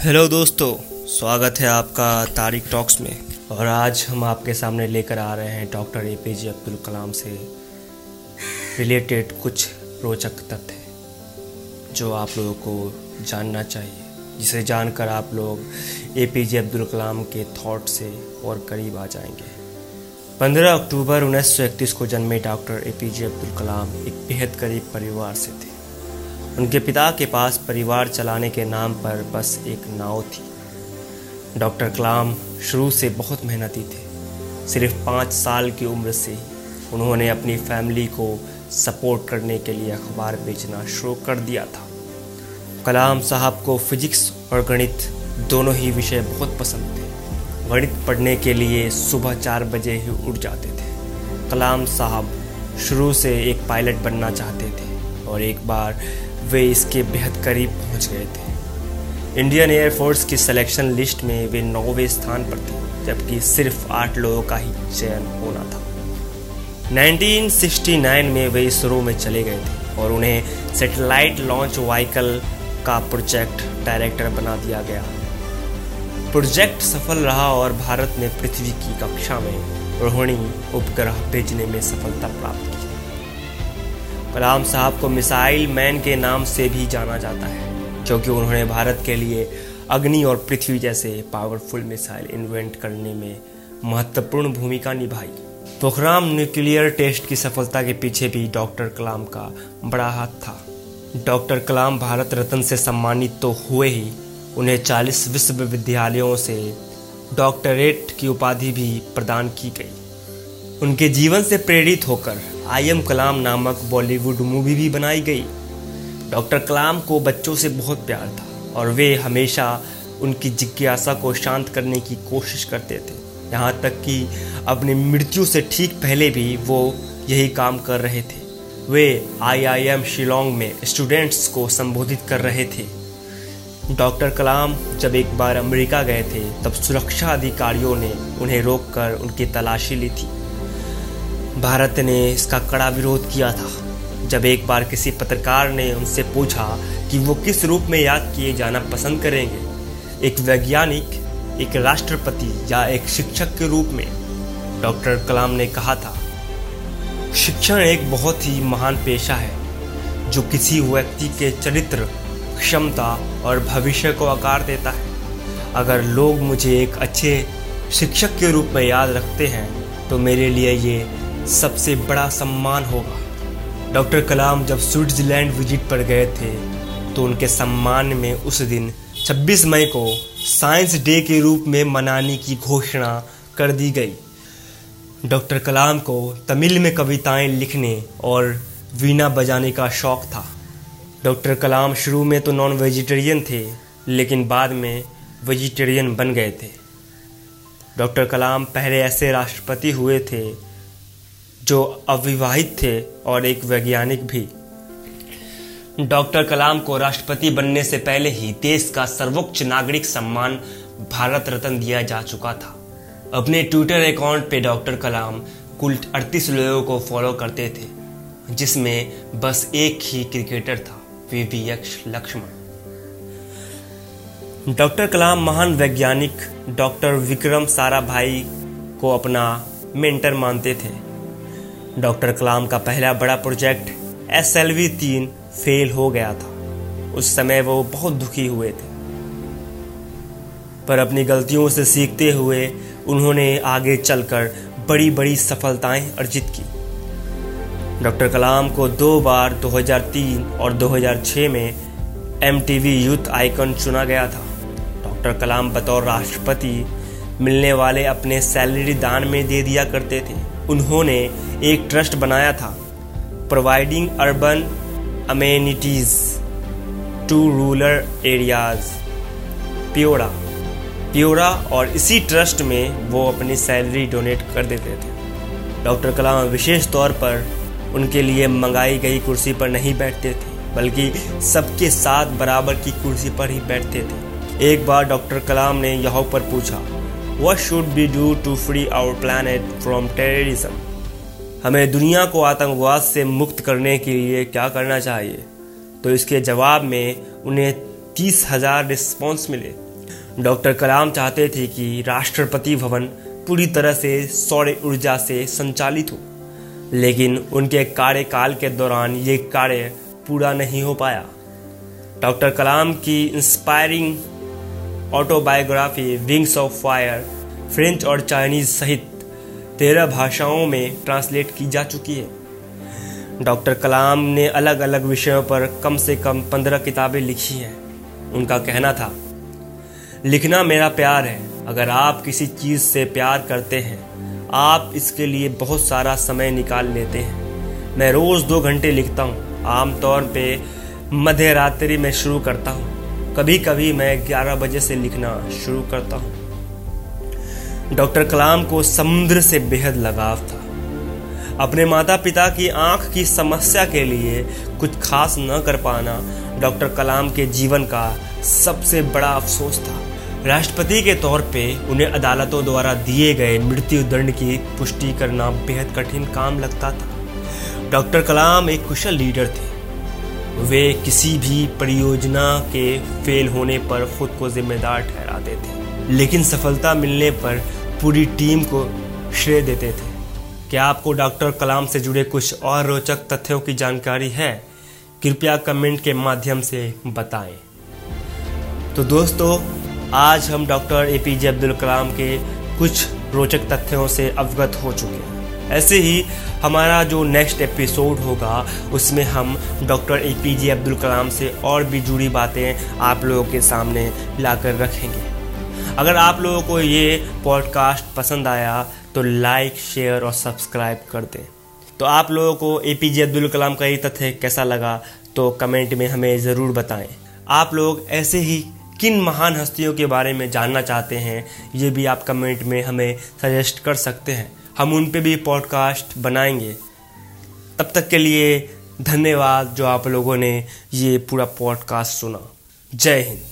Hello दोस्तों, स्वागत है आपका तारिक टॉक्स में। और आज हम आपके सामने लेकर आ रहे हैं doctor A P J Abdul Kalam से रिलेटेड कुछ रोचक तथ्य, जो आप लोगों को जानना चाहिए, जिसे जानकर आप लोग ए पी जे अब्दुल कलाम के थॉट से और करीब आ जाएँगे। 15 अक्टूबर 1931 को जन्मे doctor A P J Abdul Kalam एक बेहद करीब परिवार से थे। उनके पिता के पास परिवार चलाने के नाम पर बस एक नाव थी। डॉक्टर कलाम शुरू से बहुत मेहनती थे। सिर्फ़ पाँच साल की उम्र से उन्होंने अपनी फैमिली को सपोर्ट करने के लिए अखबार बेचना शुरू कर दिया था। कलाम साहब को फिजिक्स और गणित दोनों ही विषय बहुत पसंद थे। गणित पढ़ने के लिए सुबह चार बजे ही उठ जाते थे। कलाम साहब शुरू से एक पायलट बनना चाहते थे और एक बार वे इसके बेहद करीब पहुँच गए थे। इंडियन एयरफोर्स की सिलेक्शन लिस्ट में वे नौवे स्थान पर थे, जबकि सिर्फ़ आठ लोगों का ही चयन होना था। 1969 में वे इसरो में चले गए थे और उन्हें सेटेलाइट लॉन्च व्हीकल का प्रोजेक्ट डायरेक्टर बना दिया गया। प्रोजेक्ट सफल रहा और भारत ने पृथ्वी की कक्षा में रोहिणी उपग्रह भेजने में सफलता प्राप्त की। कलाम साहब को मिसाइल मैन के नाम से भी जाना जाता है क्योंकि उन्होंने भारत के लिए अग्नि और पृथ्वी जैसे पावरफुल मिसाइल इन्वेंट करने में महत्वपूर्ण भूमिका निभाई। पोखराम न्यूक्लियर टेस्ट की सफलता के पीछे भी डॉक्टर कलाम का बड़ा हाथ था। डॉक्टर कलाम भारत रत्न से सम्मानित तो हुए ही, उन्हें 40 विश्वविद्यालयों से डॉक्टरेट की उपाधि भी प्रदान की गई। उनके जीवन से प्रेरित होकर आई एम कलाम नामक बॉलीवुड मूवी भी बनाई गई। डॉक्टर कलाम को बच्चों से बहुत प्यार था और वे हमेशा उनकी जिज्ञासा को शांत करने की कोशिश करते थे। यहाँ तक कि अपनी मृत्यु से ठीक पहले भी वो यही काम कर रहे थे। वे आईआईएम शिलोंग में स्टूडेंट्स को संबोधित कर रहे थे। डॉक्टर कलाम जब एक बार अमेरिका गए थे, तब सुरक्षा अधिकारियों ने उन्हें रोककर उनकी तलाशी ली थी। भारत ने इसका कड़ा विरोध किया था। जब एक बार किसी पत्रकार ने उनसे पूछा कि वो किस रूप में याद किए जाना पसंद करेंगे, एक वैज्ञानिक, एक राष्ट्रपति या एक शिक्षक के रूप में, डॉक्टर कलाम ने कहा था, शिक्षण एक बहुत ही महान पेशा है, जो किसी व्यक्ति के चरित्र, क्षमता और भविष्य को आकार देता है। अगर लोग मुझे एक अच्छे शिक्षक के रूप में याद रखते हैं तो मेरे लिए ये सबसे बड़ा सम्मान होगा। डॉक्टर कलाम जब स्विट्जरलैंड विज़िट पर गए थे तो उनके सम्मान में उस दिन 26 मई को साइंस डे के रूप में मनाने की घोषणा कर दी गई। डॉक्टर कलाम को तमिल में कविताएँ लिखने और वीणा बजाने का शौक था। डॉक्टर कलाम शुरू में तो नॉन वेजिटेरियन थे, लेकिन बाद में वेजिटेरियन बन गए थे। डॉक्टर कलाम पहले ऐसे राष्ट्रपति हुए थे जो अविवाहित थे और एक वैज्ञानिक भी। डॉक्टर कलाम को राष्ट्रपति बनने से पहले ही देश का सर्वोच्च नागरिक सम्मान भारत रत्न दिया जा चुका था। अपने ट्विटर अकाउंट पे डॉक्टर कलाम कुल अड़तीस लोगों को फॉलो करते थे, जिसमें बस एक ही क्रिकेटर था, V V S Laxman. Doctor Kalam महान वैज्ञानिक डॉक्टर विक्रम साराभाई को अपना मेंटर मानते थे। डॉक्टर कलाम का पहला बड़ा प्रोजेक्ट एस एल वी तीन फेल हो गया था। उस समय वो बहुत दुखी हुए थे। पर अपनी गलतियों से सीखते हुए उन्होंने आगे चलकर बड़ी बड़ी सफलताएँ अर्जित की। डॉक्टर कलाम को दो बार 2003 और 2006 में एम यूथ आइकन चुना गया था। डॉक्टर कलाम बतौर राष्ट्रपति मिलने वाले अपने सैलरी दान में दे दिया करते थे। उन्होंने एक ट्रस्ट बनाया था providing urban amenities to rural areas PURA PURA और इसी ट्रस्ट में वो अपनी सैलरी डोनेट कर देते थे। डॉक्टर कलाम विशेष तौर पर उनके लिए मंगाई गई कुर्सी पर नहीं बैठते थे, बल्कि सबके साथ बराबर की कुर्सी पर ही बैठते थे। एक बार डॉक्टर कलाम ने यहाँ पर पूछा what should we do to free our planet from terrorism हमें दुनिया को आतंकवाद से मुक्त करने के लिए क्या करना चाहिए? तो इसके जवाब में उन्हें तीस हज़ार रिस्पॉन्स मिले। डॉक्टर कलाम चाहते थे कि राष्ट्रपति भवन पूरी तरह से सौर ऊर्जा से संचालित हो। लेकिन उनके कार्यकाल के दौरान ये कार्य पूरा नहीं हो पाया। डॉक्टर कलाम की inspiring autobiography Wings of Fire French और चाइनीज़ सहित तेरह भाषाओं में ट्रांसलेट की जा चुकी है। डॉक्टर कलाम ने अलग अलग विषयों पर कम से कम पंद्रह किताबें लिखी हैं। उनका कहना था, लिखना मेरा प्यार है। अगर आप किसी चीज़ से प्यार करते हैं, आप इसके लिए बहुत सारा समय निकाल लेते हैं। मैं रोज़ दो घंटे लिखता हूँ। आमतौर पे मध्य रात्रि में शुरू करता हूँ। कभी कभी मैं 11 बजे से लिखना शुरू करता हूँ। डॉक्टर कलाम को समुद्र से बेहद लगाव था। अपने माता पिता की आँख की समस्या के लिए कुछ खास न कर पाना डॉक्टर कलाम के जीवन का सबसे बड़ा अफसोस था। राष्ट्रपति के तौर पे उन्हें अदालतों द्वारा दिए गए मृत्यु दंड की पुष्टि करना बेहद कठिन काम लगता था। डॉक्टर कलाम एक कुशल लीडर थे। वे किसी भी परियोजना के फेल होने पर खुद को जिम्मेदार ठहराते थे लेकिन सफलता मिलने पर पूरी टीम को श्रेय देते थे। क्या आपको डॉक्टर कलाम से जुड़े कुछ और रोचक तथ्यों की जानकारी है? कृपया कमेंट के माध्यम से बताएँ। तो दोस्तों, आज हम doctor A P J Abdul Kalam के कुछ रोचक तथ्यों से अवगत हो चुके हैं। ऐसे ही हमारा जो नेक्स्ट एपिसोड होगा, उसमें हम doctor A P J Abdul Kalam से और भी जुड़ी बातें आप लोगों के सामने लाकर रखेंगे। अगर आप लोगों को ये पॉडकास्ट पसंद आया तो लाइक शेयर और सब्सक्राइब कर दें। तो आप लोगों को ए पी जे अब्दुल कलाम का ये तथ्य कैसा लगा तो कमेंट में हमें ज़रूर बताएँ। आप लोग ऐसे ही किन महान हस्तियों के बारे में जानना चाहते हैं, ये भी आप कमेंट में हमें सजेस्ट कर सकते हैं। हम उन पे भी पॉडकास्ट बनाएँगे। तब तक के लिए धन्यवाद जो आप लोगों ने ये पूरा पॉडकास्ट सुना। जय हिंद।